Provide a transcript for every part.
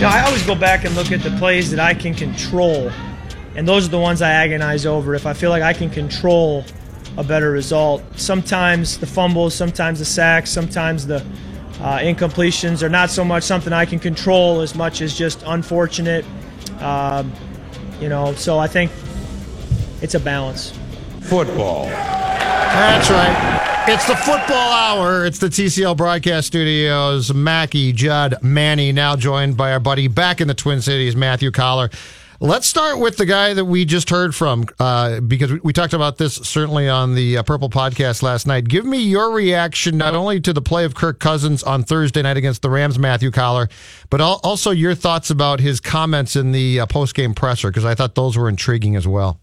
You know, I always go back and look at the plays that I can control, and those are the ones I agonize over. If I feel like I can control a better result, sometimes the fumbles, sometimes the sacks, sometimes the uh, incompletions are not so much something I can control as much as just unfortunate. Um, you know, so I think it's a balance. Football. That's right. It's the football hour. It's the TCL broadcast studios. Mackey, Judd, Manny, now joined by our buddy back in the Twin Cities, Matthew Coller. Let's start with the guy that we just heard from, uh, because we, we, talked about this certainly on the uh, Purple podcast last night. Give me your reaction not only to the play of Kirk Cousins on Thursday night against the Rams, Matthew Coller, but al- also your thoughts about his comments in the uh, post game presser, because I thought those were intriguing as well.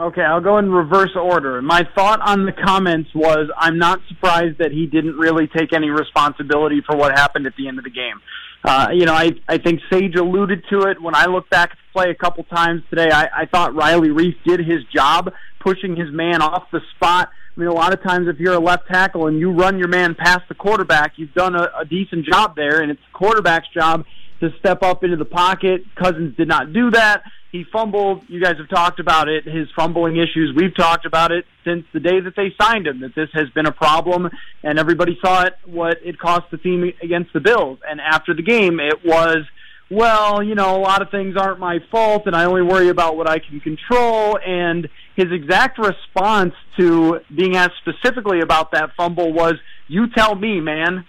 Okay, I'll go in reverse order. My thought on the comments was I'm not surprised that he didn't really take any responsibility for what happened at the end of the game. Uh, you know, I, I think Sage alluded to it when I look back at the play a couple times today. I, I thought Riley Reiff did his job pushing his man off the spot. I mean, a lot of times if you're a left tackle and you run your man past the quarterback, you've done a, a decent job there, and it's the quarterback's job to step up into the pocket. Cousins did not do that. He fumbled. You guys have talked about it. His fumbling issues. We've talked about it since the day that they signed him. That this has been a problem, and everybody saw it. What it cost the team against the Bills. And after the game, it was, well, you know, a lot of things aren't my fault, and I only worry about what I can control. And his exact response to being asked specifically about that fumble was, "You tell me, man."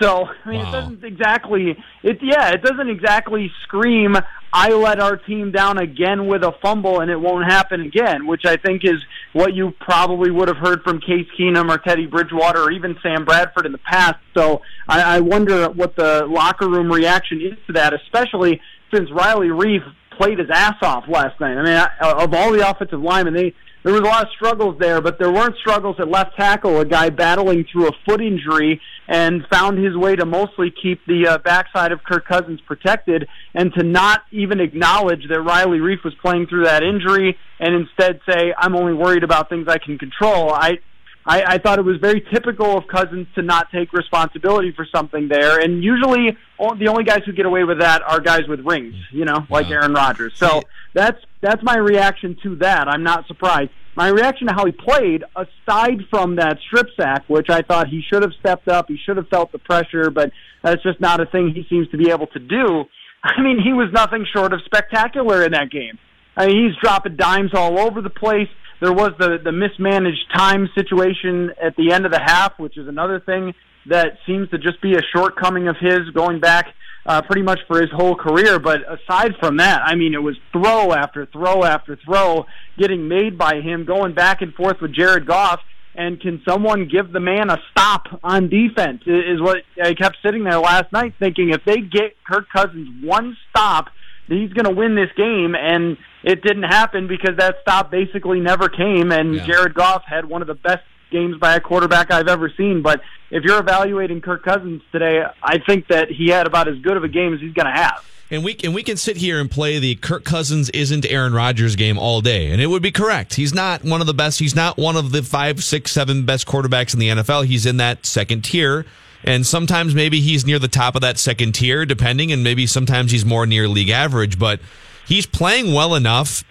So I mean, wow. it doesn't exactly it. Yeah, it doesn't exactly scream. I let our team down again with a fumble, and it won't happen again. Which I think is what you probably would have heard from Case Keenum or Teddy Bridgewater or even Sam Bradford in the past. So I, I wonder what the locker room reaction is to that, especially since Riley Reiff played his ass off last night. I mean, of all the offensive linemen, they there was a lot of struggles there, but there weren't struggles at left tackle. A guy battling through a foot injury and found his way to mostly keep the uh, backside of Kirk Cousins protected, and to not even acknowledge that Riley Reiff was playing through that injury, and instead say, "I'm only worried about things I can control." I I, I thought it was very typical of Cousins to not take responsibility for something there, and usually all, the only guys who get away with that are guys with rings, you know, like wow. Aaron Rodgers. So that's that's my reaction to that. I'm not surprised. My reaction to how he played, aside from that strip sack, which I thought he should have stepped up, he should have felt the pressure, but that's just not a thing he seems to be able to do. I mean, he was nothing short of spectacular in that game. I mean, he's dropping dimes all over the place there was the the mismanaged time situation at the end of the half, which is another thing that seems to just be a shortcoming of his going back uh, pretty much for his whole career. But aside from that, I mean, it was throw after throw after throw getting made by him, going back and forth with Jared Goff. And can someone give the man a stop on defense? Is what I kept sitting there last night thinking. If they get Kirk Cousins one stop, he's going to win this game. And it didn't happen because that stop basically never came, and yeah. Jared Goff had one of the best games by a quarterback I've ever seen. But if you're evaluating Kirk Cousins today, I think that he had about as good of a game as he's going to have. And we and we can sit here and play the Kirk Cousins isn't Aaron Rodgers game all day, and it would be correct. He's not one of the best. He's not one of the five, six, seven best quarterbacks in the NFL. He's in that second tier, and sometimes maybe he's near the top of that second tier, depending, and maybe sometimes he's more near league average. But he's playing well enough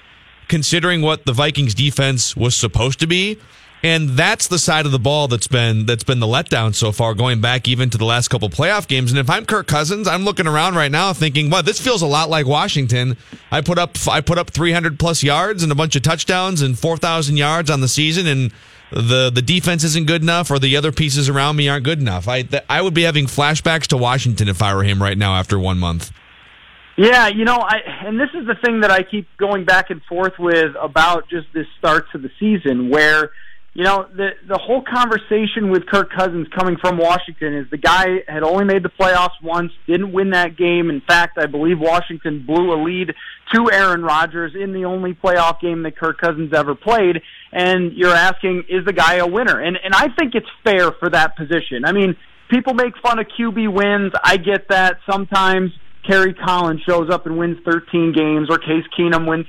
considering what the Vikings defense was supposed to be And that's the side of the ball that's been that's been the letdown so far, going back even to the last couple playoff games. And if I'm Kirk Cousins, I'm looking around right now thinking, "Wow, this feels a lot like Washington. I put up I put up 300 plus yards and a bunch of touchdowns and 4,000 yards on the season, and the the defense isn't good enough, or the other pieces around me aren't good enough. I I would be having flashbacks to Washington if I were him right now after one month." Yeah, you know, I and this is the thing that I keep going back and forth with about just this start to the season where you know, the the whole conversation with Kirk Cousins coming from Washington is the guy had only made the playoffs once, didn't win that game. In fact, I believe Washington blew a lead to Aaron Rodgers in the only playoff game that Kirk Cousins ever played. And you're asking, is the guy a winner? And and I think it's fair for that position. I mean, people make fun of QB wins. I get that. Sometimes Kerry Collins shows up and wins 13 games, or Case Keenum wins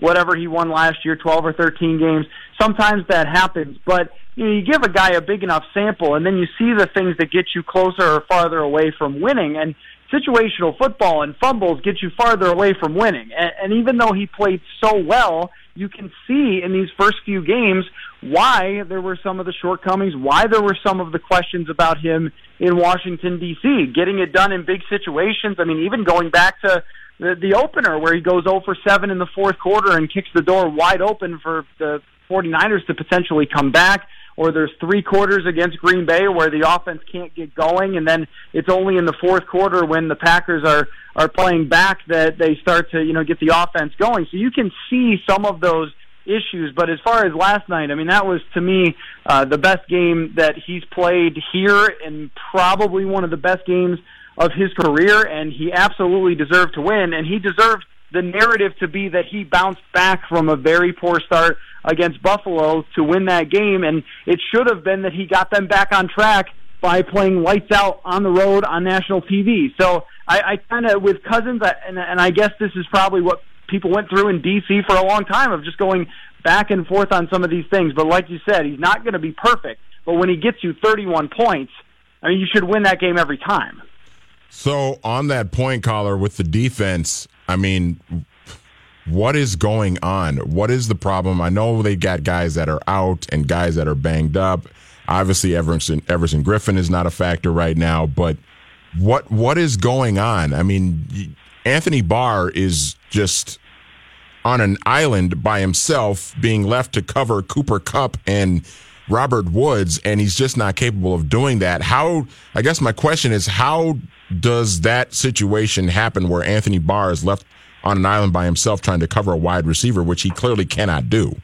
whatever he won last year, 12 or 13 games. Sometimes that happens, but you know, you give a guy a big enough sample and then you see the things that get you closer or farther away from winning and situational football and fumbles get you farther away from winning. And, and even though he played so well, you can see in these first few games why there were some of the shortcomings, why there were some of the questions about him in Washington D.C. Getting it done in big situations. I mean, even going back to the the opener where he goes 0 for 7 in the fourth quarter and kicks the door wide open for the 49ers to potentially come back or there's three quarters against Green Bay where the offense can't get going and then it's only in the fourth quarter when the Packers are are playing back that they start to you know get the offense going so you can see some of those issues but as far as last night I mean that was to me uh the best game that he's played here and probably one of the best games of his career, and he absolutely deserved to win, and he deserved the narrative to be that he bounced back from a very poor start against Buffalo to win that game, and it should have been that he got them back on track by playing lights out on the road on national TV. So I, I kind of with Cousins, I, and, and I guess this is probably what people went through in DC for a long time of just going back and forth on some of these things. But like you said, he's not going to be perfect. But when he gets you 31 points, I mean, you should win that game every time. So on that point, Coller, with the defense, I mean, what is going on? What is the problem? I know they got guys that are out and guys that are banged up. Obviously, Everson Everson Griffen is not a factor right now, but what what is going on? I mean, Anthony Barr is just on an island by himself, being left to cover Cooper Kupp and Robert Woods, and he's just not capable of doing that. How? I guess my question is, how does that situation happen where Anthony Barr is left on an island by himself trying to cover a wide receiver, which he clearly cannot do?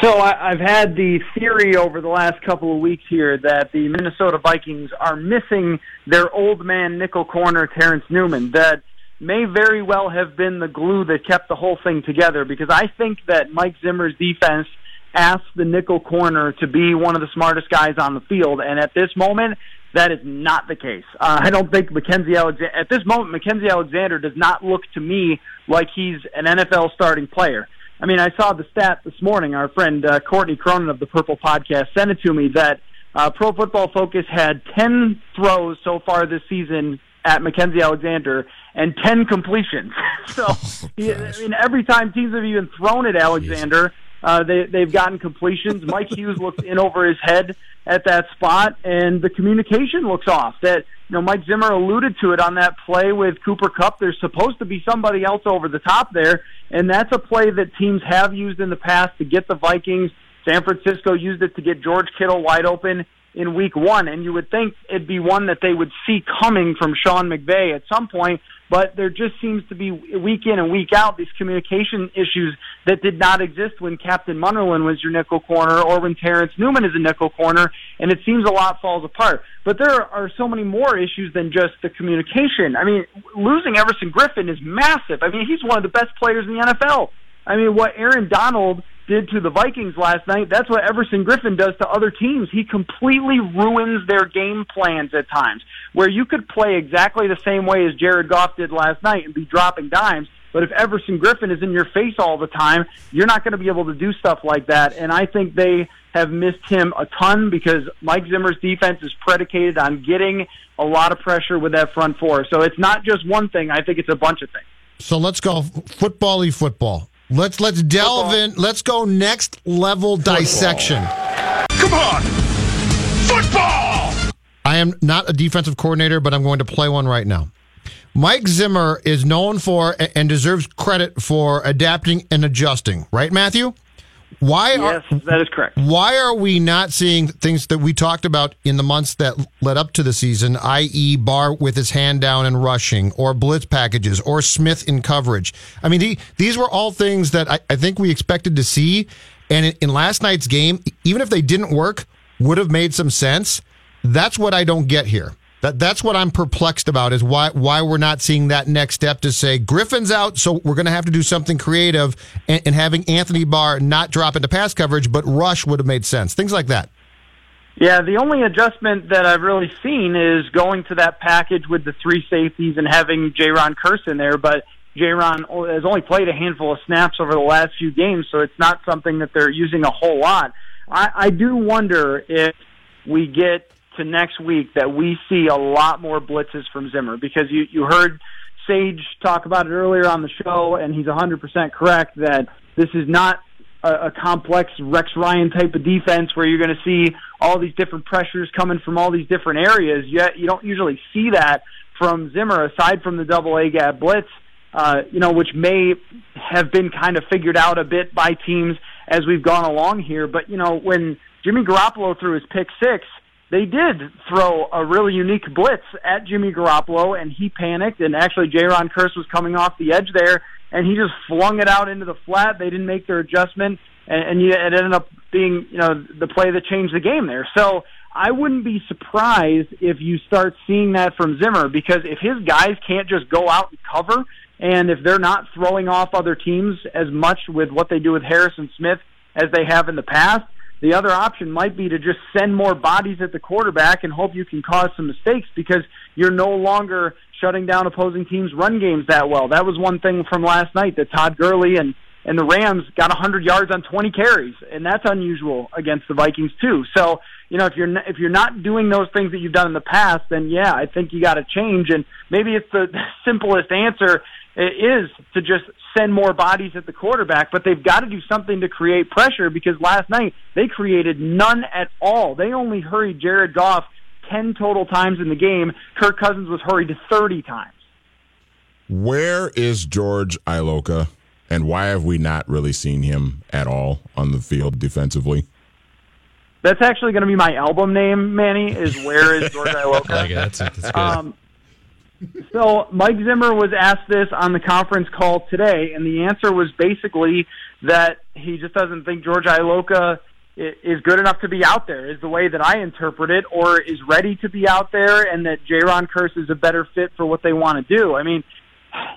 So I, I've had the theory over the last couple of weeks here that the Minnesota Vikings are missing their old man nickel corner, Terrence Newman. That may very well have been the glue that kept the whole thing together because I think that Mike Zimmer's defense asked the nickel corner to be one of the smartest guys on the field, and at this moment, that is not the case. Uh, I don't think Mackensie Alexander, at this moment, Mackensie Alexander does not look to me like he's an NFL starting player. I mean, I saw the stat this morning. Our friend uh, Courtney Cronin of the Purple Podcast sent it to me that uh, Pro Football Focus had 10 throws so far this season at Mackensie Alexander and 10 completions. so, oh, he, I mean, every time teams have even thrown at Alexander, uh, they, they've gotten completions. Mike Hughes looks in over his head at that spot, and the communication looks off. That you know, Mike Zimmer alluded to it on that play with Cooper Kupp. There's supposed to be somebody else over the top there, and that's a play that teams have used in the past to get the Vikings. San Francisco used it to get George Kittle wide open in week one, and you would think it'd be one that they would see coming from Sean McVay at some point, but there just seems to be week in and week out these communication issues that did not exist when Captain Munnerlyn was your nickel corner or when Terrence Newman is a nickel corner, and it seems a lot falls apart. But there are so many more issues than just the communication. I mean, losing Everson Griffen is massive. I mean, he's one of the best players in the NFL. I mean, what Aaron Donald did to the Vikings last night, that's what Everson Griffen does to other teams. He completely ruins their game plans at times, where you could play exactly the same way as Jared Goff did last night and be dropping dimes. But if Everson Griffen is in your face all the time, you're not going to be able to do stuff like that. And I think they have missed him a ton because Mike Zimmer's defense is predicated on getting a lot of pressure with that front four. So it's not just one thing. I think it's a bunch of things. So let's go football football Let's let's delve Football. in. Let's go next level dissection. Come on! Football! I am not a defensive coordinator, but I'm going to play one right now. Mike Zimmer is known for and deserves credit for adapting and adjusting, right, Matthew? Why are Yes, that is correct. why are we not seeing things that we talked about in the months that led up to the season, i.e., Barr with his hand down and rushing, or blitz packages, or Smith in coverage? I mean, the, these were all things that I, I think we expected to see. And in, in last night's game, even if they didn't work, would have made some sense. That's what I don't get here. That that's what I'm perplexed about is why why we're not seeing that next step to say Griffen's out, so we're going to have to do something creative, and, and having Anthony Barr not drop into pass coverage, but rush would have made sense. Things like that. Yeah, the only adjustment that I've really seen is going to that package with the three safeties and having Jayron Kearse in there, but Jayron has only played a handful of snaps over the last few games, so it's not something that they're using a whole lot. I, I do wonder if we get to next week that we see a lot more blitzes from Zimmer because you, you heard Sage talk about it earlier on the show, and he's 100% correct that this is not a, a complex Rex Ryan type of defense where you're going to see all these different pressures coming from all these different areas. Yet you don't usually see that from Zimmer aside from the double A gap blitz, uh, you know, which may have been kind of figured out a bit by teams as we've gone along here. But you know, when Jimmy Garoppolo threw his pick six, they did throw a really unique blitz at Jimmy Garoppolo, and he panicked. And actually, Jayron Kearse was coming off the edge there, and he just flung it out into the flat. They didn't make their adjustment, and, and it ended up being, you know, the play that changed the game there. So I wouldn't be surprised if you start seeing that from Zimmer, because if his guys can't just go out and cover, and if they're not throwing off other teams as much with what they do with Harrison Smith as they have in the past, the other option might be to just send more bodies at the quarterback and hope you can cause some mistakes because you're no longer shutting down opposing teams' run games that well. That was one thing from last night that Todd Gurley and and the Rams got 100 yards on 20 carries, and that's unusual against the Vikings too. So, you know, if you're if you're not doing those things that you've done in the past, then yeah, I think you got to change. And maybe it's the simplest answer is to just send more bodies at the quarterback, but they've got to do something to create pressure because last night they created none at all. They only hurried Jared Goff 10 total times in the game. Kirk Cousins was hurried 30 times. Where is George Iloka, and why have we not really seen him at all on the field defensively? That's actually going to be my album name, Manny, is Where is George Iloka? I like it. That's, that's good. Um, so Mike Zimmer was asked this on the conference call today, and the answer was basically that he just doesn't think George Iloka is good enough to be out there, is the way that I interpret it, or is ready to be out there, and that Jayron Kearse is a better fit for what they want to do. I mean,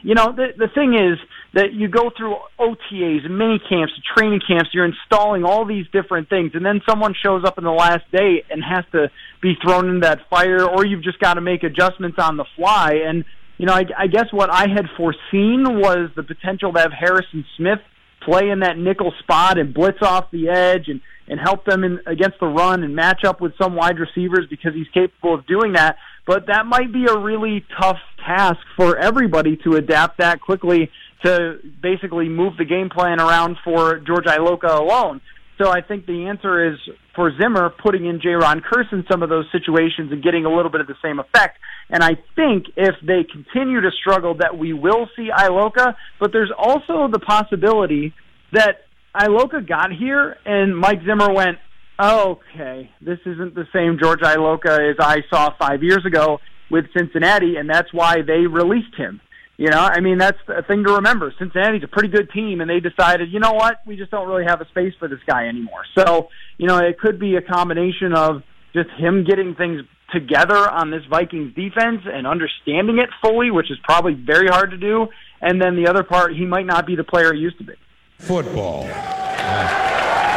you know, the the thing is that you go through OTAs and mini camps, and training camps. You're installing all these different things, and then someone shows up in the last day and has to be thrown in that fire, or you've just got to make adjustments on the fly. And you know, I, I guess what I had foreseen was the potential to have Harrison Smith play in that nickel spot and blitz off the edge and and help them in against the run and match up with some wide receivers because he's capable of doing that. But that might be a really tough task for everybody to adapt that quickly to basically move the game plan around for George Iloka alone. So I think the answer is for Zimmer putting in Jayron Kearse in some of those situations and getting a little bit of the same effect. And I think if they continue to struggle that we will see Iloka, but there's also the possibility that Iloka got here and Mike Zimmer went, okay, this isn't the same George Iloka as I saw five years ago with Cincinnati, and that's why they released him. You know, I mean, that's a thing to remember. Cincinnati's a pretty good team, and they decided, you know what, we just don't really have a space for this guy anymore. So, you know, it could be a combination of just him getting things together on this Vikings defense and understanding it fully, which is probably very hard to do. And then the other part, he might not be the player he used to be. Football.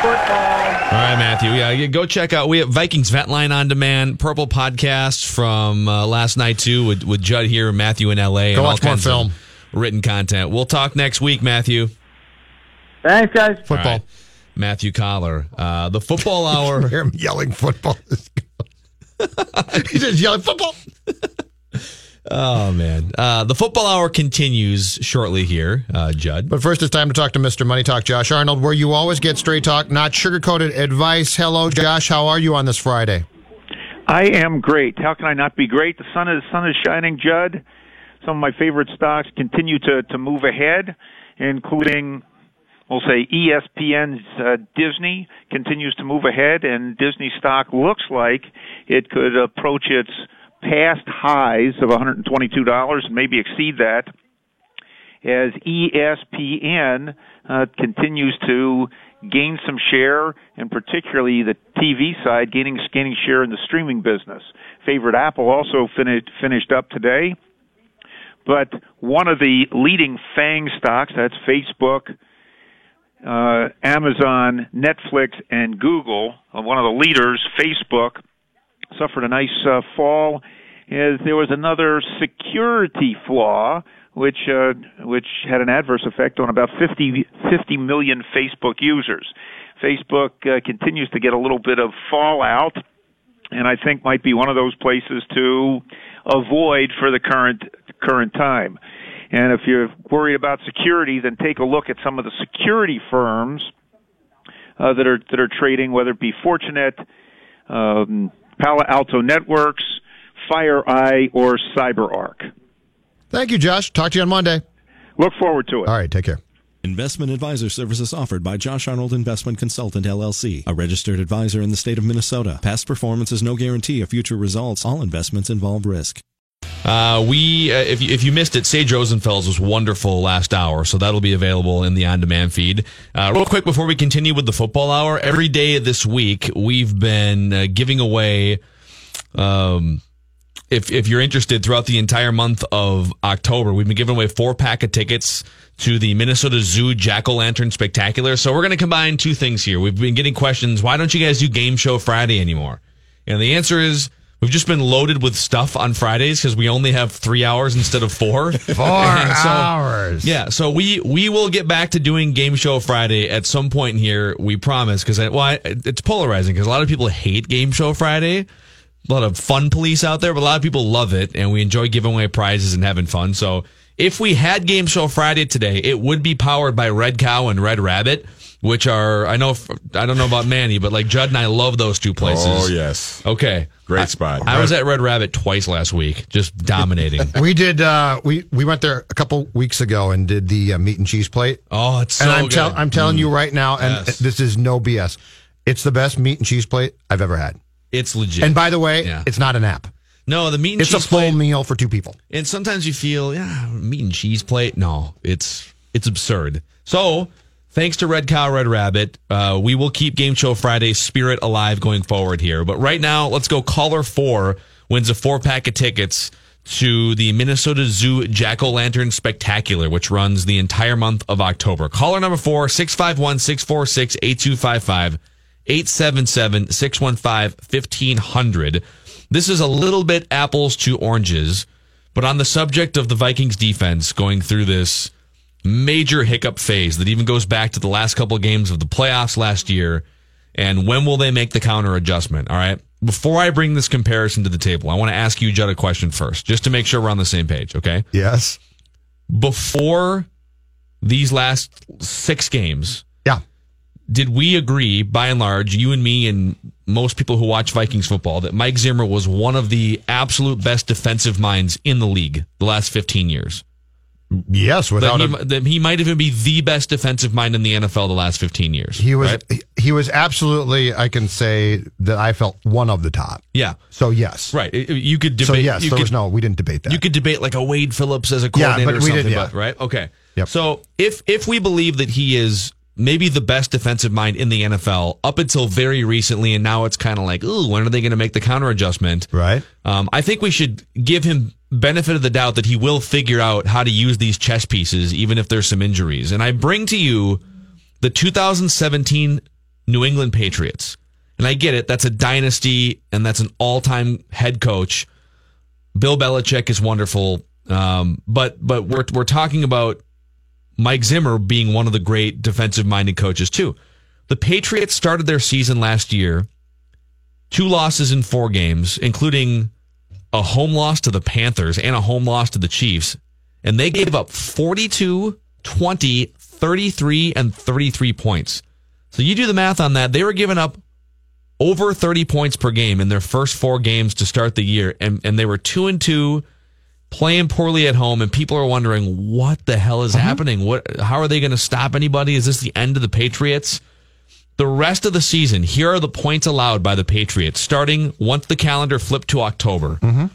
Football. All right, Matthew. Yeah, you go check out. We have Vikings Vet Line on demand, Purple podcast from uh, last night too, with, with Judd here, Matthew in L.A. Go and all watch more kinds of film. written content. We'll talk next week, Matthew. Thanks, guys. Football. All right. Matthew Coller, uh, the Football Hour. Hear him yelling football. He's just yelling football. Oh man, uh, the football hour continues shortly here, uh, Judd. But first, it's time to talk to Mr. Money Talk, Josh Arnold, where you always get straight talk, not sugar-coated advice. Hello, Josh. How are you on this Friday? I am great. How can I not be great? The sun is sun is shining, Judd. Some of my favorite stocks continue to to move ahead, including we'll say ESPN's uh, Disney continues to move ahead, and Disney stock looks like it could approach its past highs of $122 and maybe exceed that as ESPN uh, continues to gain some share, and particularly the TV side gaining gaining share in the streaming business. Favorite Apple also finished finished up today, but one of the leading FANG stocks that's Facebook, uh, Amazon, Netflix, and Google. Uh, one of the leaders, Facebook, suffered a nice uh, fall. As there was another security flaw which uh, which had an adverse effect on about 50, 50 million Facebook users. Facebook uh, continues to get a little bit of fallout, and I think might be one of those places to avoid for the current current time. And if you're worried about security, then take a look at some of the security firms uh, that are that are trading, whether it be Fortinet, um, Palo Alto Networks, FireEye, or CyberArk. Thank you, Josh. Talk to you on Monday. Look forward to it. All right, take care. Investment advisor services offered by Josh Arnold Investment Consultant LLC, a registered advisor in the state of Minnesota. Past performance is no guarantee of future results. All investments involve risk. Uh, we, uh, if you, if you missed it, Sage Rosenfels was wonderful last hour, so that'll be available in the on-demand feed. Uh, real quick before we continue with the football hour, every day this week we've been uh, giving away. Um, if if you're interested, throughout the entire month of October, we've been giving away four pack of tickets to the Minnesota Zoo Jack O' Lantern Spectacular. So we're going to combine two things here. We've been getting questions. Why don't you guys do Game Show Friday anymore? And the answer is we've just been loaded with stuff on Fridays because we only have three hours instead of four. Four so, hours. Yeah, so we we will get back to doing Game Show Friday at some point here. We promise because well, I, it's polarizing because a lot of people hate Game Show Friday a lot of fun police out there, but a lot of people love it, and we enjoy giving away prizes and having fun. So if we had Game Show Friday today, it would be powered by Red Cow and Red Rabbit, which are I know I don't know about Manny, but like Judd and I love those two places. Oh yes, Okay, great I- spot. I, was at Red Rabbit twice last week, just dominating. We did. Uh, we we went there a couple weeks ago and did the uh, meat and cheese plate. oh, it's so and I'm, good. tell, I'm telling you right now, and Yes. this is no BS. It's the best meat and cheese plate I've ever had. it's legit. And by the way, Yeah. it's not an app. no, the meat and It's a full plate. meal for two people. And sometimes you feel, yeah, meat and cheese plate. No, it's it's absurd. So, thanks to Red Cow, Red Rabbit, uh, we will keep Game Show Friday spirit alive going forward here. But right now, let's go. Caller four wins a four pack of tickets to the Minnesota Zoo Jack O' Lantern Spectacular, which runs the entire month of October. Caller number four, 651 646 8255. 877 615 1500. This is a little bit apples to oranges, but on the subject of the Vikings defense going through this major hiccup phase that even goes back to the last couple of games of the playoffs last year, and when will they make the counter adjustment? All right. Before I bring this comparison to the table, I want to ask you, Judd, a question first, just to make sure we're on the same page, okay? Yes. Before these last six games, Yeah. did we agree, by and large, you and me and most people who watch Vikings football, that Mike Zimmer was one of the absolute best defensive minds in the league the last 15 years? Yes. Without he, a, he might even be the best defensive mind in the NFL the last 15 years. he was right? he, he was absolutely. I can say that I felt one of the top. Yeah. So yes. Right. You could debate. So yes, you there could, was no. We didn't debate that. You could debate like a Wade Phillips as a Yeah, coordinator but or something, did, yeah. but right? Okay. Yep. So if if we believe that he is maybe the best defensive mind in the NFL up until very recently, and now it's kind of like, ooh, when are they going to make the counter adjustment? right. Um, I think we should give him benefit of the doubt that he will figure out how to use these chess pieces, even if there's some injuries. And I bring to you the 2017 New England Patriots. And I get it. That's a dynasty and that's an all time head coach. Bill Belichick is wonderful. Um, but, but we're, we're talking about Mike Zimmer being one of the great defensive minded coaches too. The Patriots started their season last year, two losses in four games, including a home loss to the Panthers and a home loss to the Chiefs, and they gave up 42, 20, 33, and 33 points. So you do the math on that. They were giving up over 30 points per game in their first four games to start the year, and, and they were two and two, playing poorly at home, and people are wondering what the hell is mm-hmm. happening. What? How are they going to stop anybody? Is this the end of the Patriots? The rest of the season, here are the points allowed by the Patriots, starting once the calendar flipped to October. Mm-hmm.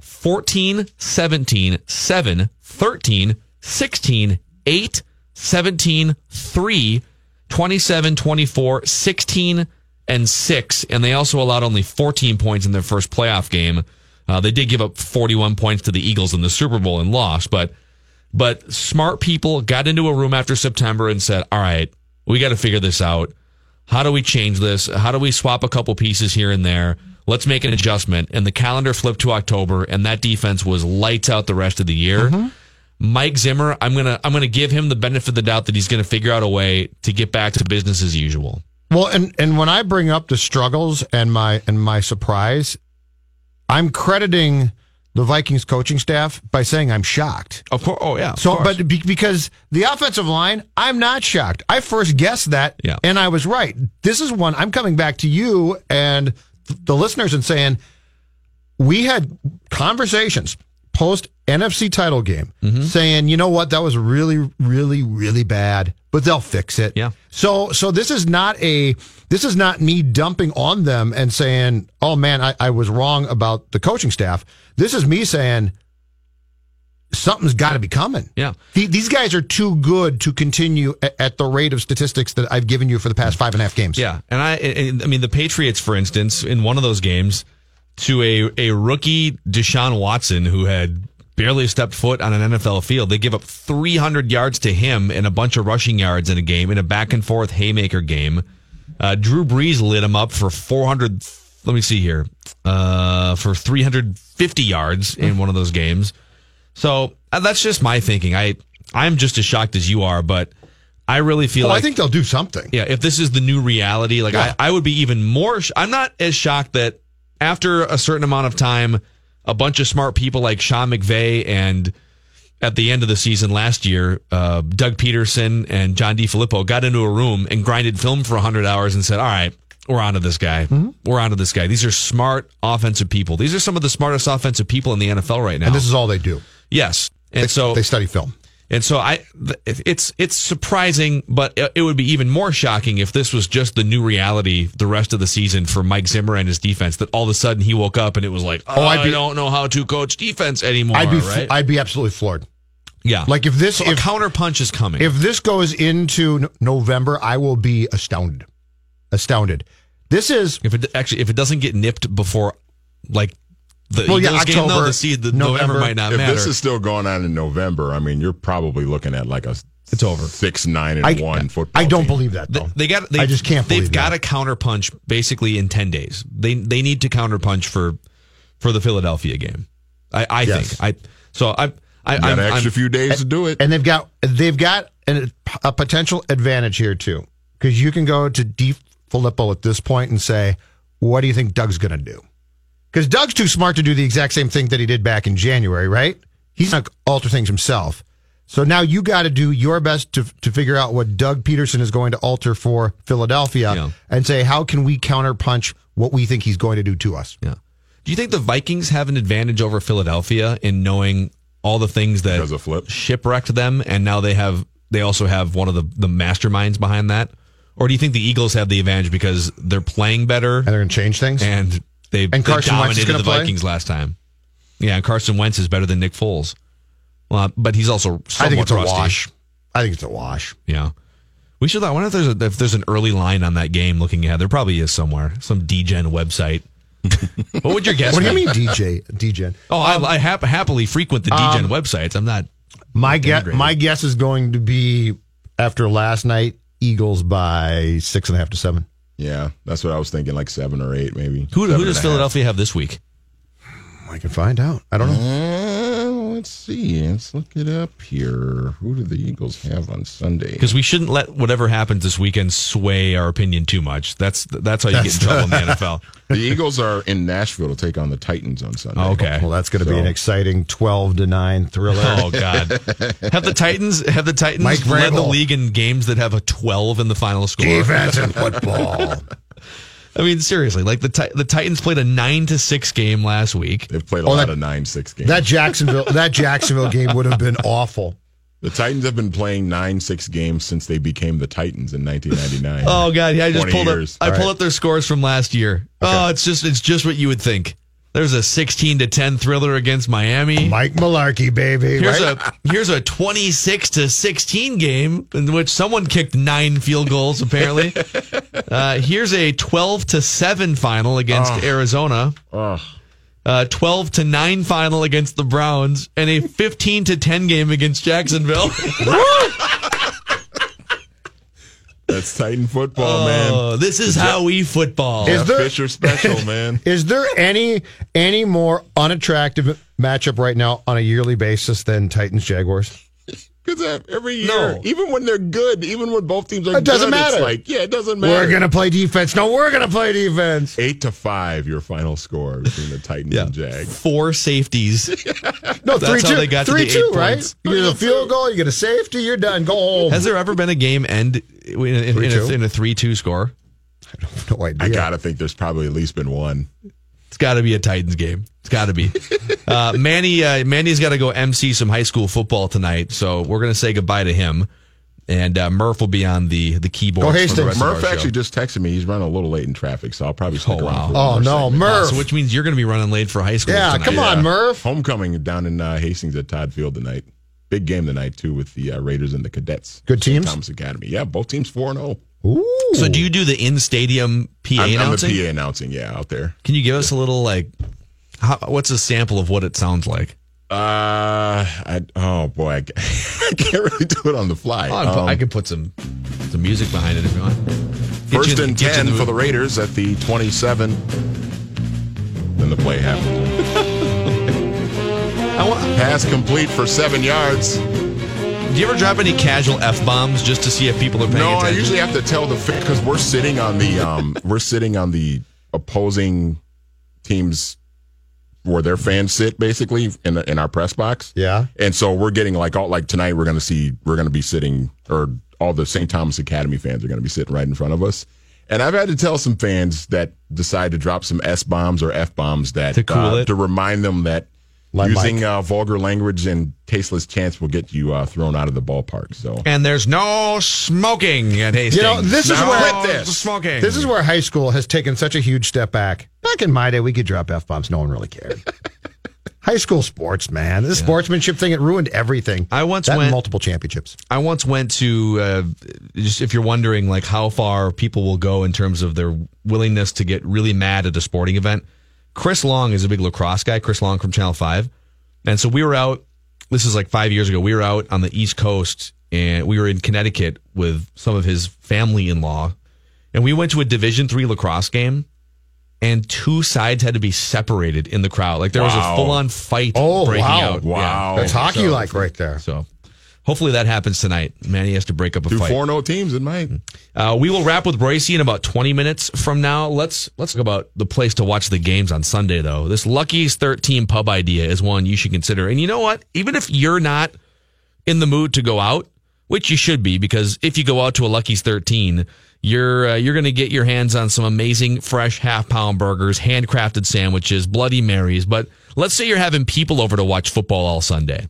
14, 17, 7, 13, 16, 8, 17, 3, 27, 24, 16, and 6. And they also allowed only 14 points in their first playoff game. Uh, they did give up 41 points to the Eagles in the Super Bowl and lost, but but smart people got into a room after September and said, "All right, we got to figure this out. How do we change this? How do we swap a couple pieces here and there? Let's make an adjustment." And the calendar flipped to October, and that defense was lights out the rest of the year. Mike Zimmer, I'm gonna I'm gonna give him the benefit of the doubt that he's gonna figure out a way to get back to business as usual. Well, and and when I bring up the struggles and my and my surprise, I'm crediting the Vikings coaching staff by saying I'm shocked. Of course, oh yeah. So, but be, because the offensive line, I'm not shocked. I first guessed that, Yeah. and I was right. This is one I'm coming back to you and th- the listeners and saying we had conversations post NFC title game Mm-hmm. saying, you know what, that was really, really, really bad, but they'll fix it. Yeah. So, so this is not a, this is not me dumping on them and saying, oh man, I, I was wrong about the coaching staff. This is me saying something's got to be coming. Yeah. The- These guys are too good to continue at, at the rate of statistics that I've given you for the past five and a half games. Yeah, and I, I mean, the Patriots, for instance, in one of those games, to a a rookie Deshaun Watson who had barely stepped foot on an NFL field, they give up 300 yards to him and a bunch of rushing yards in a game in a back and forth haymaker game. Uh, Drew Brees lit him up for 400. Let me see here, uh, for 350 yards in one of those games. So uh, that's just my thinking. I I'm just as shocked as you are, but I really feel Well, like I think they'll do something. yeah, if this is the new reality, like Yeah. I, I would be even more. Sh- I'm not as shocked that after a certain amount of time, a bunch of smart people like Sean McVay and at the end of the season last year, uh, Doug Pederson and John DeFilippo got into a room and grinded film for 100 hours and said, "All right, we're onto this guy. Mm-hmm. We're onto this guy. These are smart offensive people. These are some of the smartest offensive people in the NFL right now." And this is all they do. yes, and They, so they study film. And so I, it's it's surprising, but it would be even more shocking if this was just the new reality the rest of the season for Mike Zimmer and his defense. That all of a sudden he woke up and it was like, oh, I'd I don't know how to coach defense anymore. I'd be, right? I'd be absolutely floored. yeah, Like if this, so a if, counter punch is coming. if this goes into November, I will be astounded. Astounded. This is if it actually if it doesn't get nipped before like the Well, yeah, Eagles game, though, October, the, seed, the November. November might not be. if matter. this is still going on in November, I mean, you're probably looking at like a It's over. six nine and I, one football. I don't team. believe that They- though. They got. They, I just can't They've believe got that. to counter punch basically in ten days. They they need to counterpunch for for the Philadelphia game. I, I Yes. think. I so I I got I'm, an extra I'm- few days to do it. and they've got they've got an, a potential advantage here too, because you can go to D Filippo at this point and say, "What do you think Doug's going to do?" Because Doug's too smart to do the exact same thing that he did back in January, right? He's not gonna alter things himself. So now you got to do your best to to figure out what Doug Pederson is going to alter for Philadelphia, Yeah. and say, "How can we counterpunch what we think he's going to do to us?" yeah. Do you think the Vikings have an advantage over Philadelphia in knowing all the things that Flip? shipwrecked them, and now they have they also have one of the the masterminds behind that? Or do you think the Eagles have the advantage because they're playing better And they're going to change things. and they, And they Carson Wentz is dominated gonna the play? Vikings last time. Yeah, and Carson Wentz is better than Nick Foles. Well, but he's also I think it's a wash. I think it's a wash. Yeah, we should. I wonder if there's a, if there's an early line on that game. Looking ahead, there probably is somewhere. Some DGen website. what would your guess? What do you mean, DJ? DJ? Oh, I, um, I hap- happily frequent the DGen um, websites. I'm not. My guess, my guess is going to be after last night, Eagles by six and a half to seven. Yeah, that's what I was thinking, like seven or eight, maybe. Who, who does and a half. Philadelphia have this week? I can find out. I don't know. Mm, let's see. Let's look it up here. Who do the Eagles have on Sunday? Because we shouldn't let whatever happens this weekend sway our opinion too much. That's that's how you get in trouble in the NFL. The Eagles are in Nashville to take on the Titans on Sunday. Oh, okay. Well, that's going to be an exciting twelve to nine thriller. Oh God! Have the Titans have the Titans Mike led the league in games that have a twelve in the final score? Defense and football. I mean, seriously, like the the Titans played a nine to six game last week. They've played a Oh, lot that- of nine six games. That Jacksonville that Jacksonville game would have been awful. the Titans have been playing nine six games since they became the Titans in 1999. Oh God! Yeah, I just pulled years. up. I All pulled right. up their scores from last year. Oh, it's just it's just what you would think. There's a sixteen to ten thriller against Miami. Mike Mularkey, baby. Here's right? a here's a 26 to 16 game in which someone kicked nine field goals. Apparently, uh, here's a 12 to seven final against Arizona. Ugh. Uh, 12 to 9 final against the Browns and a 15 to 10 game against Jacksonville. That's Titan football, man. Oh, this is how we football. Is Jeff there- Fisher special, man. Is there any any more unattractive matchup right now on a yearly basis than Titans Jaguars? Because every year, No. even when they're good, even when both teams are It doesn't good, it's matter. like, yeah, it doesn't matter. We're gonna play defense. No, we're gonna play defense. Eight to five, your final score between the Titans Yeah. and Jags. Four safeties. No, That's three how two. they got to three the two, eight right? points. You get a field goal, you get a safety, you're done. Go home. Has there ever been a game end in, in, in, a, 3-2? in a 3 2 score? no idea. I gotta think there's probably at least been one. It's got to be a Titans game. It's got to be. Uh, Manny, uh, Manny's got to go MC some high school football tonight, so we're going to say goodbye to him. And uh, Murph will be on the the keyboard. Go for the Hastings. rest of Murph our actually show. just texted me. He's running a little late in traffic, so I'll probably stick Oh, around. wow. for one Oh no, segment. Murph. So which means you're going to be running late for high school. yeah, tonight. come on, Yeah. Murph. Homecoming down in uh, Hastings at Todd Field tonight. Big game tonight too with the uh, Raiders and the Cadets. Good St. teams? Thomas Academy. Yeah, both teams four and zero. Ooh. So do you do the in stadium PA I'm, I'm the announcing? PA announcing. Yeah, out there. Can you give us a little like, how, what's a sample of what it sounds like? Uh, I, oh boy, I, I can't really do it on the fly. Oh, Um, I could put some some music behind it if you want. Get First you- and get you in ten for the. Raiders at the twenty-seven. Then the play happened. I want, Pass complete for seven yards. Do you ever drop any casual f bombs just to see if people are paying No, attention? I usually have to tell the because we're sitting on the um we're sitting on the opposing teams where their fans sit basically in the, in our press box. Yeah. And so we're getting like all like tonight we're going to see we're going to be sitting or all the St. Thomas Academy fans are going to be sitting right in front of us. And I've had to tell some fans that decide to drop some S bombs or F bombs that To cool uh, it? to remind them that Like using uh, vulgar language and tasteless chants will get you uh, thrown out of the ballpark. So and there's no smoking at Hastings. You know, this is no where- smoking. This is where high school has taken such a huge step back. Back in my day, we could drop f bombs. No one really cared. high school sports, man. This sportsmanship thing it ruined everything. I once that went- multiple championships. I once went to uh, just if you're wondering like how far people will go in terms of their willingness to get really mad at a sporting event. Chris Long is a big lacrosse guy. Chris Long from Channel Five, and so we were out. This is like five years ago. We were out on the East Coast and we were in Connecticut with some of his family in law, and we went to a Division three lacrosse game. And two sides had to be separated in the crowd. Like there was a full on fight Oh, breaking wow. out. Wow. That's hockey So- like right there. So hopefully that happens tonight. Manny has to break up a two fight. four no teams in my Uh, we will wrap with Royce in about 20 minutes from now. Let's let's talk about the place to watch the games on Sunday, though. This Lucky's 13 pub idea is one you should consider. And you know what? Even if you're not in the mood to go out, which you should be, because if you go out to a Lucky's 13, you're uh, you're going to get your hands on some amazing fresh half pound burgers, handcrafted sandwiches, Bloody Marys. But let's say you're having people over to watch football all Sunday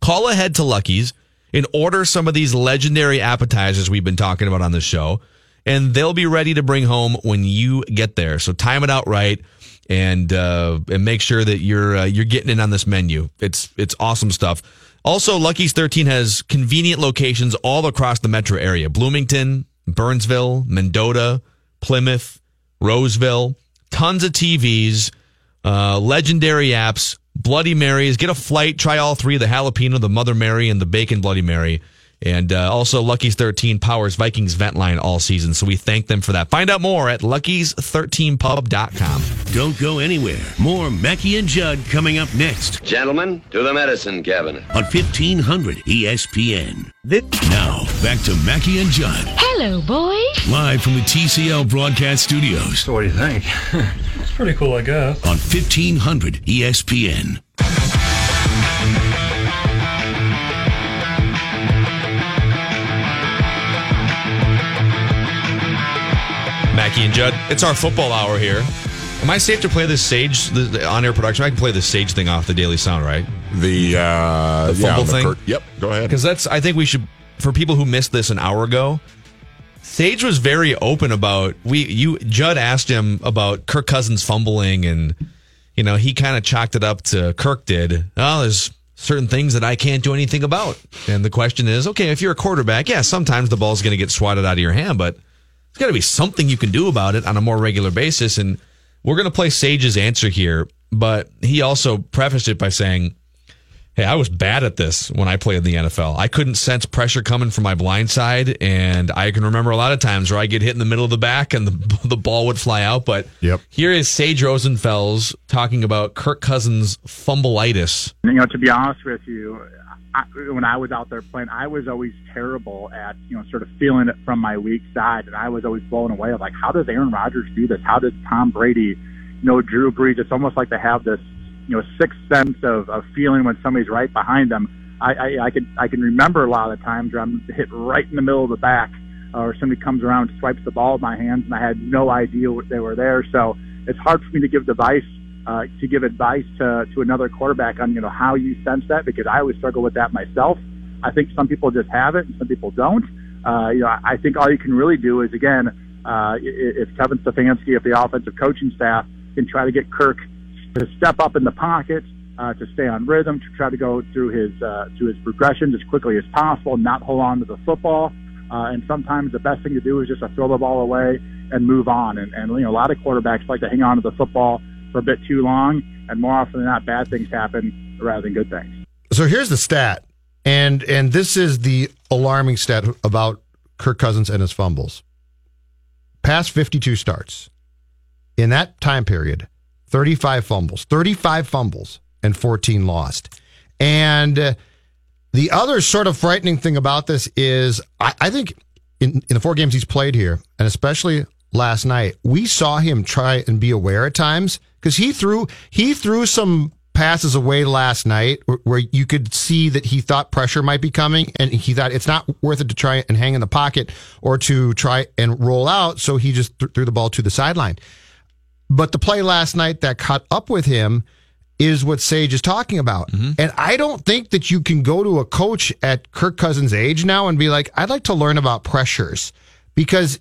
call ahead to Lucky's and order some of these legendary appetizers we've been talking about on the show, and they'll be ready to bring home when you get there. So time it out right and uh, and make sure that you're uh, you're getting in on this menu. It's it's awesome stuff. Also, Lucky's 13 has convenient locations all across the metro area: Bloomington, Burnsville, Mendota, Plymouth, Roseville. Tons of TVs, uh, legendary apps, Bloody Marys. Get a flight, try all three: the jalapeno, the Mother Mary, and the bacon Bloody Mary. And uh, also, Lucky's 13 powers Vikings vent line all season. So we thank them for that. Find out more at lucky's13pub.com. Don't go anywhere. More Mackey and Judd coming up next Gentlemen, to the medicine cabinet. on 1500 ESPN. Now, back to Mackey and Judd. Hello, boys. Live from the TCL broadcast studios. So, what do you think? It's pretty cool, I guess. On E 1500 ESPN. Mackie and Judd, it's our football hour here. Am I safe to play this Sage, the, the on-air production? I can play the Sage thing off the Daily Sound, right? The, uh, the yeah, fumble the thing. cur- yep, go ahead. Because that's, I think we should, for people who missed this an hour ago, Sage was very open about we. You Judd asked him about Kirk Cousins fumbling, and you know he kind of chalked it up to Kirk did. Oh, there's certain things that I can't do anything about, and the question is, okay, if you're a quarterback, yeah, sometimes the ball's going to get swatted out of your hand, but there's got to be something you can do about it on a more regular basis. And we're going to play Sage's answer here, but he also prefaced it by saying, Hey, I was bad at this when I played in the NFL. I couldn't sense pressure coming from my blind side, and I can remember a lot of times where I get hit in the middle of the back and the, the ball would fly out. But yep. here is Sage Rosenfels talking about Kirk Cousins' fumbleitis. You know, to be honest with you, I, when I was out there playing, I was always terrible at you know sort of feeling it from my weak side, and I was always blown away. of Like, how does Aaron Rodgers do this? How does Tom Brady, you know, Drew Brees? It's almost like they have this you know sixth sense of, of feeling when somebody's right behind them. I, I, I can I can remember a lot of times where I'm hit right in the middle of the back, uh, or somebody comes around and swipes the ball with my hands, and I had no idea they were there. So it's hard for me to give advice uh, to give advice to to another quarterback on you know how you sense that because I always struggle with that myself. I think some people just have it and some people don't. Uh, you know, I think all you can really do is again, uh, if Kevin Stefanski, if the offensive coaching staff can try to get Kirk to step up in the pocket, uh, to stay on rhythm, to try to go through his uh, through his progressions as quickly as possible, not hold on to the football. Uh, and sometimes the best thing to do is just to throw the ball away and move on. And, and you know, a lot of quarterbacks like to hang on to the football for a bit too long, and more often than not, bad things happen rather than good things. So here's the stat, and and this is the alarming stat about Kirk Cousins and his fumbles. Past 52 starts in that time period, 35 fumbles, 35 fumbles, and 14 lost. And uh, the other sort of frightening thing about this is, I, I think in, in the four games he's played here, and especially last night, we saw him try and be aware at times because he threw he threw some passes away last night where, you could see that he thought pressure might be coming, and he thought it's not worth it to try and hang in the pocket or to try and roll out, so he just th- threw the ball to the sideline. But the play last night that caught up with him is what Sage is talking about. Mm-hmm. And I don't think that you can go to a coach at Kirk Cousins' age now and be like, I'd like to learn about pressures because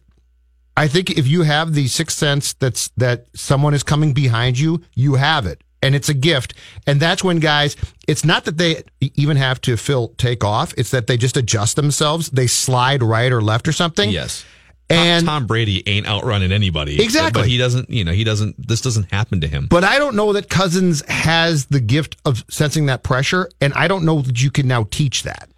I think if you have the sixth sense that's that someone is coming behind you, you have it. And it's a gift. And that's when guys, it's not that they even have to fill take off. It's that they just adjust themselves. They slide right or left or something. Yes. And Tom Brady ain't outrunning anybody. Exactly. But he doesn't, you know, he doesn't, this doesn't happen to him. But I don't know that Cousins has the gift of sensing that pressure. And I don't know that you can now teach that.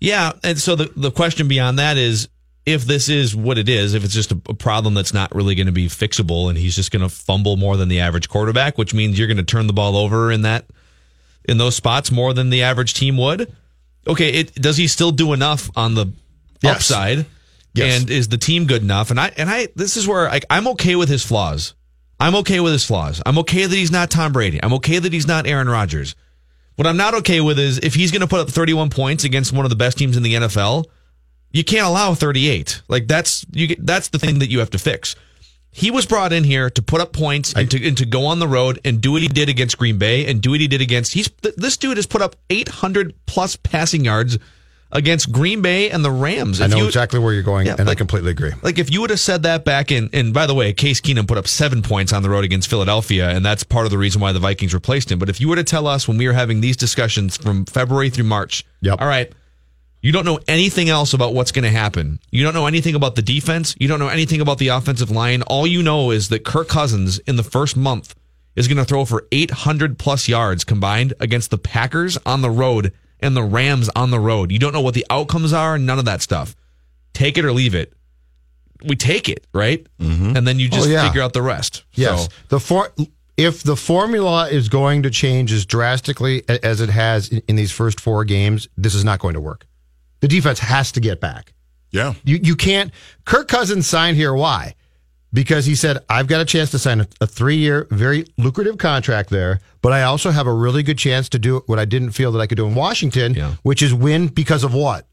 Yeah. And so the, the question beyond that is if this is what it is, if it's just a, problem that's not really going to be fixable and he's just going to fumble more than the average quarterback, which means you're going to turn the ball over in that, in those spots more than the average team would. Okay. It, does he still do enough on the Yes. upside? Yes. And is the team good enough? And I, and I, this is where like, I'm okay with his flaws. I'm okay with his flaws. I'm okay that he's not Tom Brady. I'm okay that he's not Aaron Rodgers. What I'm not okay with is if he's going to put up 31 points against one of the best teams in the NFL, you can't allow 38. Like that's you get, that's the thing that you have to fix. He was brought in here to put up points and to, and to go on the road and do what he did against Green Bay and do what he did against he's this dude has put up 800 plus passing yards against Green Bay and the Rams. I know you- exactly where you're going, Yeah, and I completely agree. like if you would have said that back in, and by the way, Case Keenum put up seven points on the road against Philadelphia, and that's part of the reason why the Vikings replaced him. But if you were to tell us when we were having these discussions from February through March, Yep. all right, you don't know anything else about what's going to happen. You don't know anything about the defense. You don't know anything about the offensive line. All you know is that Kirk Cousins in the first month is going to throw for 800 plus yards combined against the Packers on the road and the Rams on the road. You don't know what the outcomes are, none of that stuff. Take it or leave it. We take it, right? Mm-hmm. And then you just Oh, yeah. figure out the rest. Yes. So, The for if the formula is going to change as drastically as it has in, in these first four games, this is not going to work. The defense has to get back. Yeah. You you can't. Kirk Cousins signed here. Why? Because he said, I've got a chance to sign a, a three year, very lucrative contract there, but I also have a really good chance to do what I didn't feel that I could do in Washington, which is win because of what?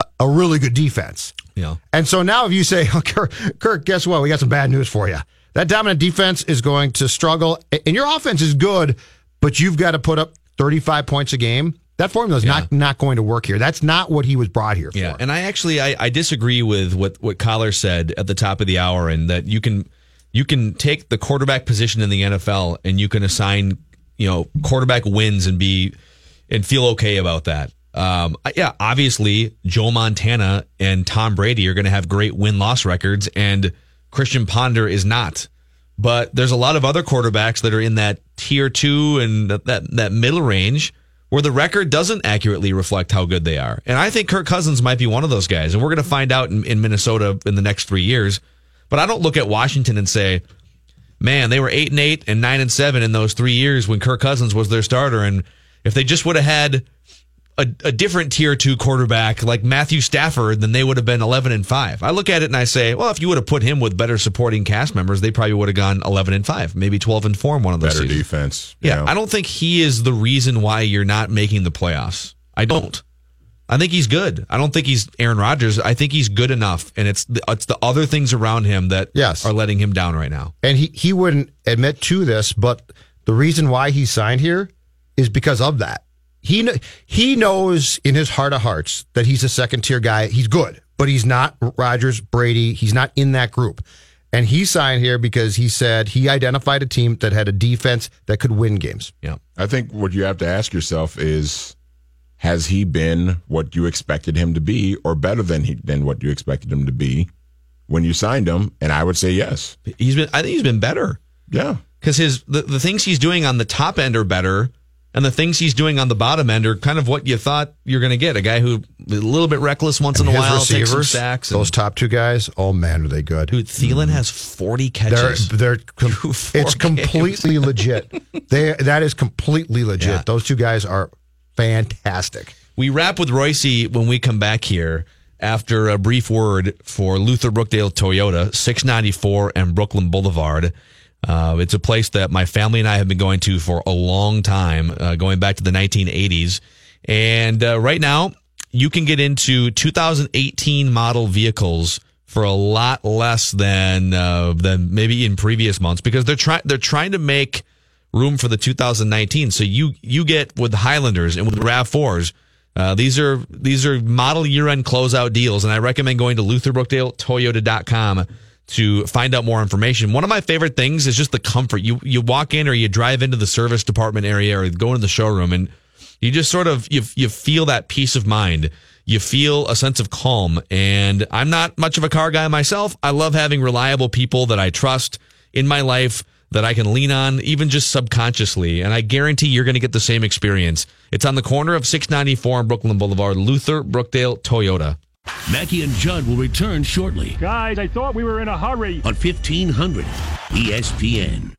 A- A really good defense. yeah. And so now, if you say, oh, Kirk, Kirk, guess what? We got some bad news for you. That dominant defense is going to struggle, and your offense is good, but you've got to put up 35 points a game. That formula is not not going to work here. That's not what he was brought here for. Yeah, and I actually I, I disagree with what what Coller said at the top of the hour, and that you can you can take the quarterback position in the NFL and you can assign you know quarterback wins and be and feel okay about that. Um, yeah, obviously Joe Montana and Tom Brady are going to have great win loss records, and Christian Ponder is not. But there's a lot of other quarterbacks that are in that tier two and that that, that middle range where the record doesn't accurately reflect how good they are. And I think Kirk Cousins might be one of those guys. And we're going to find out in, in Minnesota in the next three years. But I don't look at Washington and say, man, they were eight and eight and nine and seven in those three years when Kirk Cousins was their starter. And if they just would have had a, a different tier two quarterback like Matthew Stafford, then they would have been 11 and five. I look at it and I say, well, if you would have put him with better supporting cast members, they probably would have gone 11 and five, maybe 12 and four in one of those Better seasons. defense. Yeah, Yeah. I don't think he is the reason why you're not making the playoffs. I don't. I think he's good. I don't think he's Aaron Rodgers. I think he's good enough, and it's the, it's the other things around him that Yes. are letting him down right now. And he, he wouldn't admit to this, but the reason why he signed here is because of that. He he knows in his heart of hearts that he's a second tier guy. He's good, but he's not Rodgers, Brady. He's not in that group. And he signed here because he said he identified a team that had a defense that could win games. Yeah. I think what you have to ask yourself is has he been what you expected him to be or better than he than what you expected him to be when you signed him? And I would say yes. He's been. I think he's been better. Yeah. because his the, the things he's doing on the top end are better, and the things he's doing on the bottom end are kind of what you thought you're going to get. A guy who a little bit reckless once in a while, takes some sacks. And, those top two guys, oh man, are they good? dude, Thielen mm. has 40 They're catches. they're com- Four it's completely legit. They that is completely legit. Yeah. Those two guys are fantastic. We wrap with Royce when we come back here after a brief word for Luther Brookdale Toyota, 694 and Brooklyn Boulevard. Uh, it's a place that my family and I have been going to for a long time, uh, going back to the 1980s. And uh, right now, you can get into 2018 model vehicles for a lot less than uh, than maybe in previous months because they're trying they're trying to make room for the 2019. So you you get with Highlanders and with Rav Fours. Uh, these are these are model year end closeout deals, and I recommend going to LutherBrookdaleToyota.com to find out more information. One of my favorite things is just the comfort. You you walk in or you drive into the service department area or go into the showroom, and you just sort of you you feel that peace of mind. You feel a sense of calm. And I'm not much of a car guy myself. I love having reliable people that I trust in my life that I can lean on, even just subconsciously. And I guarantee you're going to get the same experience. It's on the corner of 694 and Brooklyn Boulevard, Luther Brookdale Toyota. Mackey and Judd will return shortly Guys, I thought we were in a hurry. on 1500 ESPN.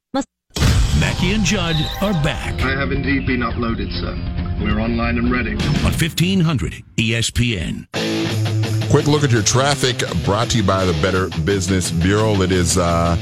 Mackey and Judd are back I have indeed been uploaded, sir. We're online and ready. on 1500 ESPN. Quick look at your traffic brought to you by the Better Business Bureau. It is uh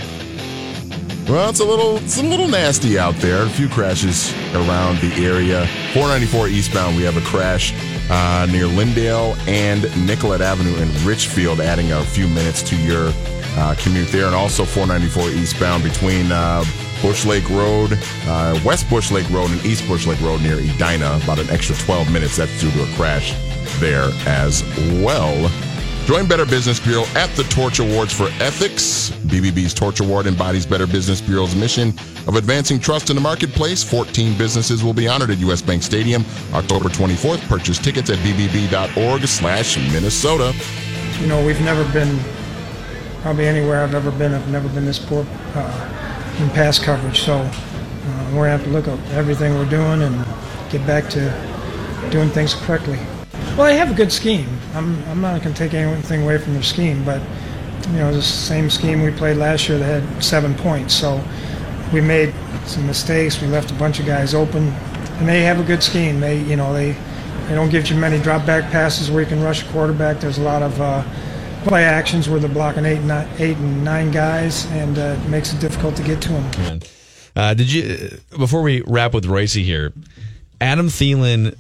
well, it's a little it's a little nasty out there. A few crashes around the area. 494 eastbound, we have a crash uh, near Lyndale and Nicollet Avenue in Richfield, adding a few minutes to your uh, commute there. And also 494 eastbound between uh, Bush Lake Road, uh, West Bush Lake Road, and East Bush Lake Road near Edina. About an extra 12 minutes. That's due to a crash there as well. Join Better Business Bureau at the Torch Awards for Ethics. BBB's Torch Award embodies Better Business Bureau's mission of advancing trust in the marketplace. 14 businesses will be honored at U.S. Bank Stadium October 24th. Purchase tickets at bbb.org slash Minnesota. You know, we've never been probably anywhere I've ever been. I've never been this poor uh, in pass coverage. So uh, we're gonna have to look at everything we're doing and get back to doing things correctly. Well, they have a good scheme. I'm, I'm not going to take anything away from their scheme, but you know, the same scheme we played last year They had seven points. So we made some mistakes. We left a bunch of guys open, and they have a good scheme. They, you know, they they don't give you many drop back passes where you can rush a quarterback. There's a lot of uh, play actions where they're blocking eight, nine, eight and nine guys, and uh, it makes it difficult to get to them. Uh, did you before we wrap with Royce here? Adam Thielen,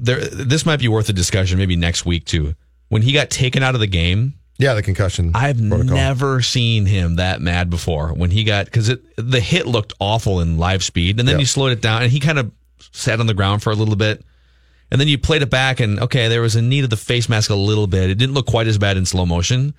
there. This might be worth a discussion maybe next week too. When he got taken out of the game, yeah, the concussion. I've protocol. never seen him that mad before. When he got because the hit looked awful in live speed, and then yep. you slowed it down, and he kind of sat on the ground for a little bit, and then you played it back, and okay, there was a need of the face mask a little bit. It didn't look quite as bad in slow motion.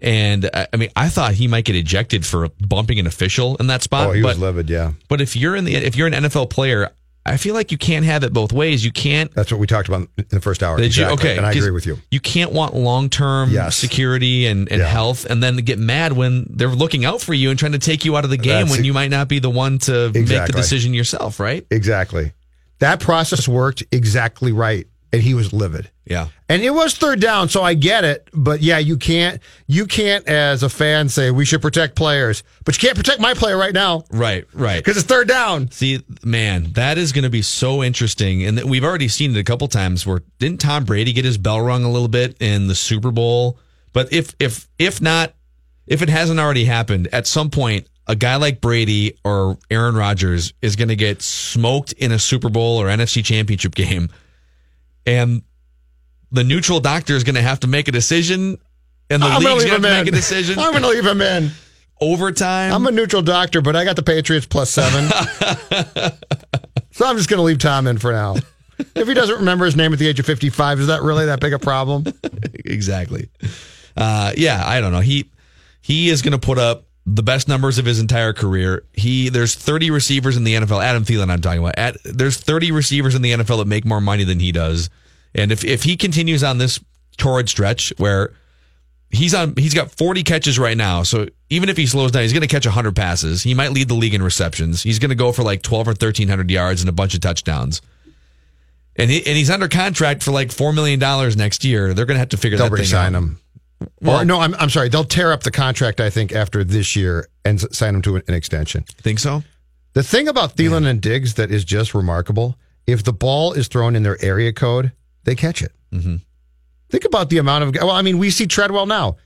And I mean, I thought he might get ejected for bumping an official in that spot. Oh, he but, was livid, yeah. But if you're in the if you're an NFL player, I feel like you can't have it both ways. You can't. That's what we talked about in the first hour. Exactly. You, okay, and I agree with you. You can't want long term yes. security and, and yeah. health, and then get mad when they're looking out for you and trying to take you out of the game That's when you might not be the one to exactly. make the decision yourself. Right? Exactly. That process worked exactly right and he was livid. Yeah. And it was third down, so I get it, but yeah, you can't you can't as a fan say we should protect players, but you can't protect my player right now. Right, right. Cuz it's third down. See, man, that is going to be so interesting and we've already seen it a couple times where didn't Tom Brady get his bell rung a little bit in the Super Bowl? But if if if not if it hasn't already happened, at some point a guy like Brady or Aaron Rodgers is going to get smoked in a Super Bowl or NFC Championship game and the neutral doctor is going to have to make a decision, and the I'm league's going to make a decision. I'm going to leave him in. Overtime. I'm a neutral doctor, but I got the Patriots plus seven. so I'm just going to leave Tom in for now. If he doesn't remember his name at the age of 55, is that really that big a problem? exactly. Uh, yeah, I don't know. He he is going to put up the best numbers of his entire career. He there's 30 receivers in the NFL. Adam Thielen, I'm talking about. At, there's 30 receivers in the NFL that make more money than he does. And if if he continues on this torrid stretch where he's on, he's got 40 catches right now. So even if he slows down, he's going to catch 100 passes. He might lead the league in receptions. He's going to go for like 12 or 1300 yards and a bunch of touchdowns. And he, and he's under contract for like four million dollars next year. They're going to have to figure They'll that thing sign him. Well, or, no, I'm, I'm sorry. They'll tear up the contract, I think, after this year and sign him to an, extension. Think so? The thing about Thielen yeah. and Diggs that is just remarkable if the ball is thrown in their area code, they catch it. Mm-hmm. Think about the amount of. Well, I mean, we see Treadwell now.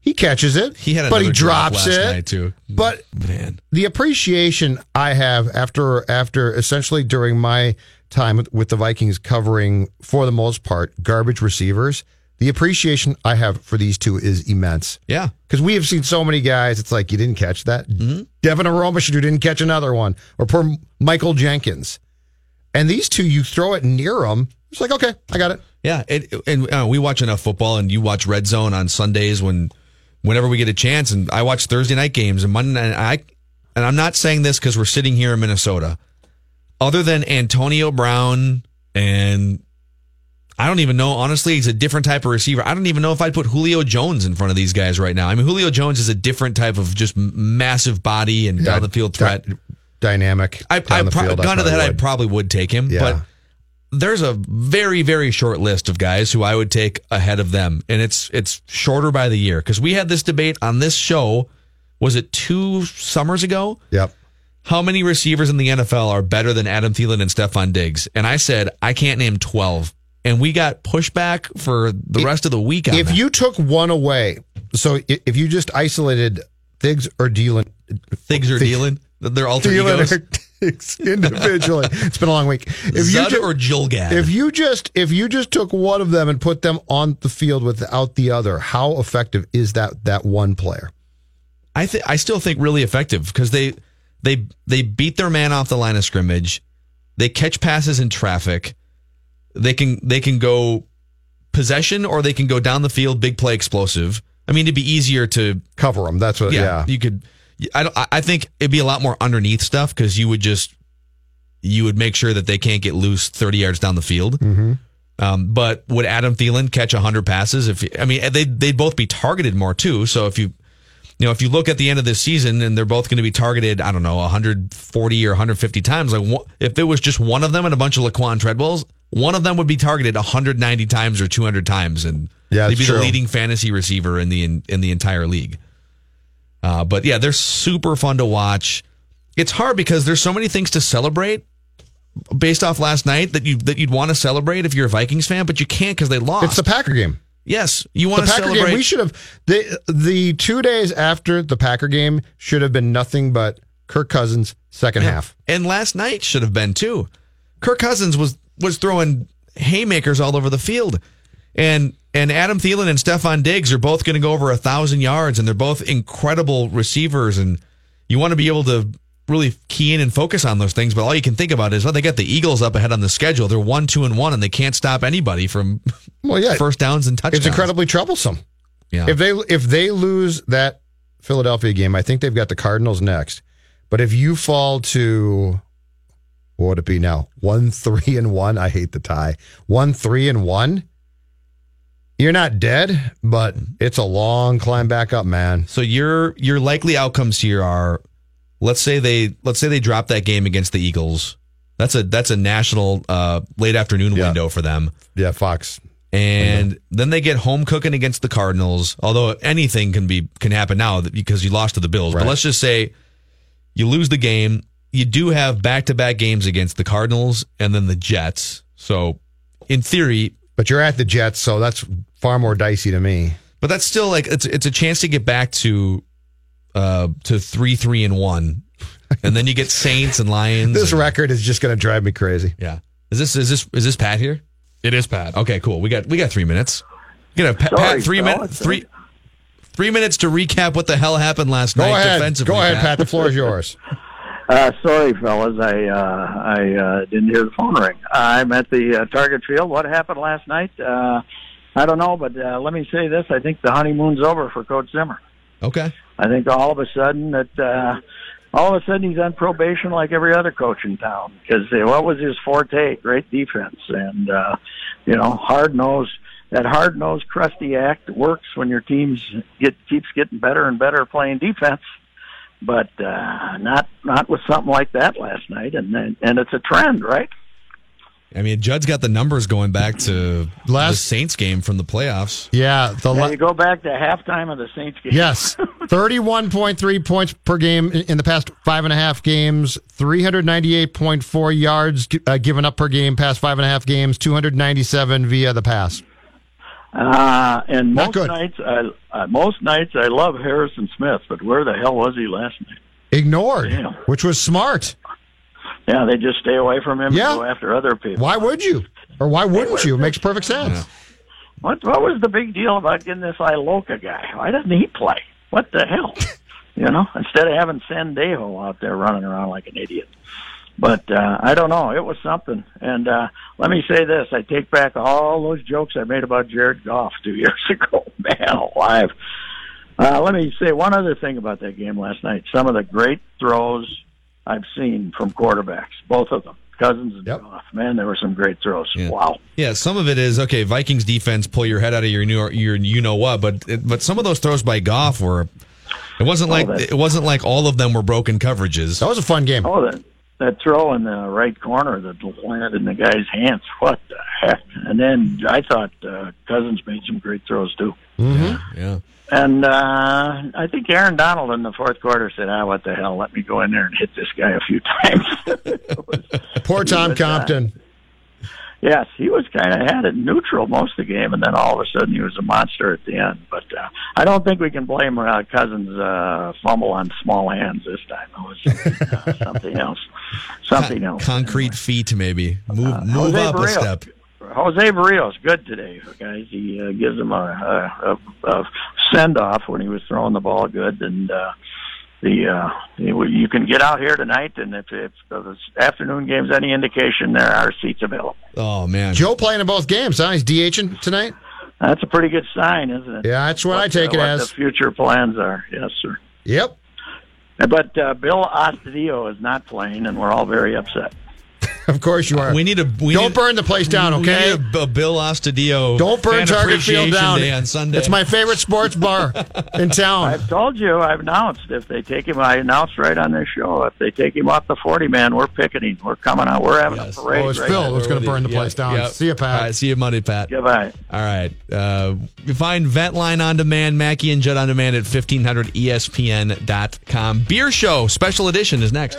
He catches it, he had but he drops it too. But man, the appreciation I have after after essentially during my time with the Vikings covering for the most part garbage receivers the appreciation I have for these two is immense. Yeah. Because we have seen so many guys, it's like, you didn't catch that. Mm-hmm. Devin Aromash, you didn't catch another one. Or poor Michael Jenkins. And these two, you throw it near them, it's like, okay, I got it. Yeah. It, and uh, we watch enough football, and you watch Red Zone on Sundays when, whenever we get a chance. And I watch Thursday night games and Monday night. I, and I'm not saying this because we're sitting here in Minnesota. Other than Antonio Brown and I don't even know. Honestly, he's a different type of receiver. I don't even know if I'd put Julio Jones in front of these guys right now. I mean, Julio Jones is a different type of just massive body and yeah, down the field threat. Di- dynamic. I, I, I pro- gun to the head, I probably would take him. Yeah. But there's a very, very short list of guys who I would take ahead of them. And it's it's shorter by the year. Because we had this debate on this show, was it two summers ago? Yep. How many receivers in the NFL are better than Adam Thielen and Stefon Diggs? And I said, I can't name 12 and we got pushback for the rest of the week. if that. you took one away, so if you just isolated Thiggs or Dealing, Thiggs or Dealing, they're alter egos. individually. it's been a long week. If Zud you ju- or Jilgad. If you just if you just took one of them and put them on the field without the other, how effective is that that one player? I think I still think really effective because they they they beat their man off the line of scrimmage. They catch passes in traffic. They can they can go possession or they can go down the field, big play, explosive. I mean, it'd be easier to cover them. That's what. Yeah, yeah. you could. I don't. I think it'd be a lot more underneath stuff because you would just you would make sure that they can't get loose thirty yards down the field. Mm-hmm. Um, but would Adam Thielen catch hundred passes? If I mean, they they'd both be targeted more too. So if you you know, if you look at the end of this season and they're both going to be targeted, I don't know, 140 or 150 times, like if it was just one of them and a bunch of Laquan Treadwells, one of them would be targeted 190 times or 200 times, and Yeah, they'd be true. the leading fantasy receiver in the in, in the entire league. Uh, but yeah, they're super fun to watch. It's hard because there's so many things to celebrate based off last night that you that you'd want to celebrate if you're a Vikings fan, but you can't because they lost. It's the Packer game. yes, you want the to Packer celebrate. game. We should have the the two days after the Packer game should have been nothing but Kirk Cousins second half. And last night should have been too. Kirk Cousins was was throwing haymakers all over the field, and and Adam Thielen and Stefan Diggs are both going to go over a thousand yards, and they're both incredible receivers. And you want to be able to really key in and focus on those things. But all you can think about is, well, they got the Eagles up ahead on the schedule. They're one, two, and one, and they can't stop anybody from Well, yeah, first downs and touchdowns. it's incredibly troublesome. Yeah. If they if they lose that Philadelphia game, I think they've got the Cardinals next. But if you fall to what would it be now? One three and one. I hate the tie. One three and one. You're not dead, but it's a long climb back up, man. So your your likely outcomes here are, let's say they let's say they drop that game against the Eagles. That's a that's a national uh, late afternoon window for them. Yeah, Fox. And then they get home cooking against the Cardinals. Although anything can be can happen now because you lost to the Bills. Right. But let's just say you lose the game. You do have back to back games against the Cardinals and then the Jets. So in theory, But you're at the Jets, so that's far more dicey to me. but that's still like it's it's a chance to get back to uh to three three and one, and then you get Saints and Lions. This and- record is just going to drive me crazy. yeah. Is this is this is this Pat here? It is Pat. Okay, cool. We got we got three minutes. You got Pat, Sorry, Pat three minutes three three minutes to recap what the hell happened last Go night ahead. defensively. Go ahead, Pat. The floor is yours. Uh, sorry, fellas, I uh, I uh, didn't hear the phone ring. I'm at the uh, Target Field. What happened last night? Uh, I don't know, but uh, let me say this: I think the honeymoon's over for Coach Zimmer. Okay. I think all of a sudden that uh, all of a sudden he's on probation like every other coach in town because uh, what was his forte? Great defense and uh, you know hard nose. That hard nosed, crusty act works when your teams get keeps getting better and better playing defense, but uh, not not with something like that last night. And and and it's a trend, right? I mean, Judd's got the numbers going back to the Last- Saints game from the playoffs. Yeah, the Now la- you go back to halftime of the Saints game. Yes, thirty-one point three points per game in in the past five and a half games. Three hundred ninety-eight point four yards uh, given up per game past five and a half games. Two hundred ninety-seven via the pass. Uh, and most good. nights, I uh, most nights I love Harrison Smith, but where the hell was he last night? Ignored, Damn. which was smart. Yeah, they just stay away from him Yeah. and go after other people. Why would you? Or why wouldn't you? It makes perfect sense. What what was the big deal about getting this Iloka guy? Why doesn't he play? What the hell? you know, instead of having Sendejo out there running around like an idiot. But uh, I don't know. It was something. And uh, let me say this: I take back all those jokes I made about Jared Goff two years ago. Man alive! Uh, let me say one other thing about that game last night. Some of the great throws I've seen from quarterbacks, both of them, Cousins and Goff. Man, there were some great throws. Wow. Yeah, some of it is okay. Vikings defense pull your head out of your new your you know what, but but some of those throws by Goff were. It wasn't Oh, like that's- it wasn't like all of them were broken coverages. That was a fun game. Oh, that that throw in the right corner that landed in the guy's hands. What the heck? And then I thought uh, Cousins made some great throws too. Mm-hmm. Yeah. And uh, I think Aaron Donald in the fourth quarter said, "Ah, what the hell? Let me go in there and hit this guy a few times." Poor Tom was, uh, Compton. yes, he was kind of had it neutral most of the game, and then all of a sudden he was a monster at the end. But uh, I don't think we can blame uh, Cousins' uh, fumble on small hands this time. It was something, uh, something else. Something else. Concrete feet, maybe move move Jose up a step. Jose Berrios good today, guys. He uh, gives him a, a, a, a send off when he was throwing the ball good, and uh, the uh, you you can get out here tonight, and if, if the afternoon game's any indication, there are seats available. Oh man, Joe playing in both games. Huh? He's DHing tonight. That's a pretty good sign, isn't it? Yeah, that's what I take it what as. The future plans are, yes, sir. Yep. But uh, Bill Ostadio is not playing, and we're all very upset. Of course you are. We need a. We Don't need, burn the place down, okay? We need a, a Bill Ostadio. Don't burn Target Field down. Day on Sunday. It's my favorite sports bar in town. I've told you, I've announced if they take him, I announced right on this show, if they take him off the 40 man, we're picketing. We're coming out. We're having a parade. Oh, it's right Phil who's going to burn the place down. Yep. See you, Pat. All right, see you Monday, Pat. Goodbye. All right. Uh, you find Ventline on demand, Mackey and Judd on demand at E 1500ESPN.com. Beer Show Special Edition is next.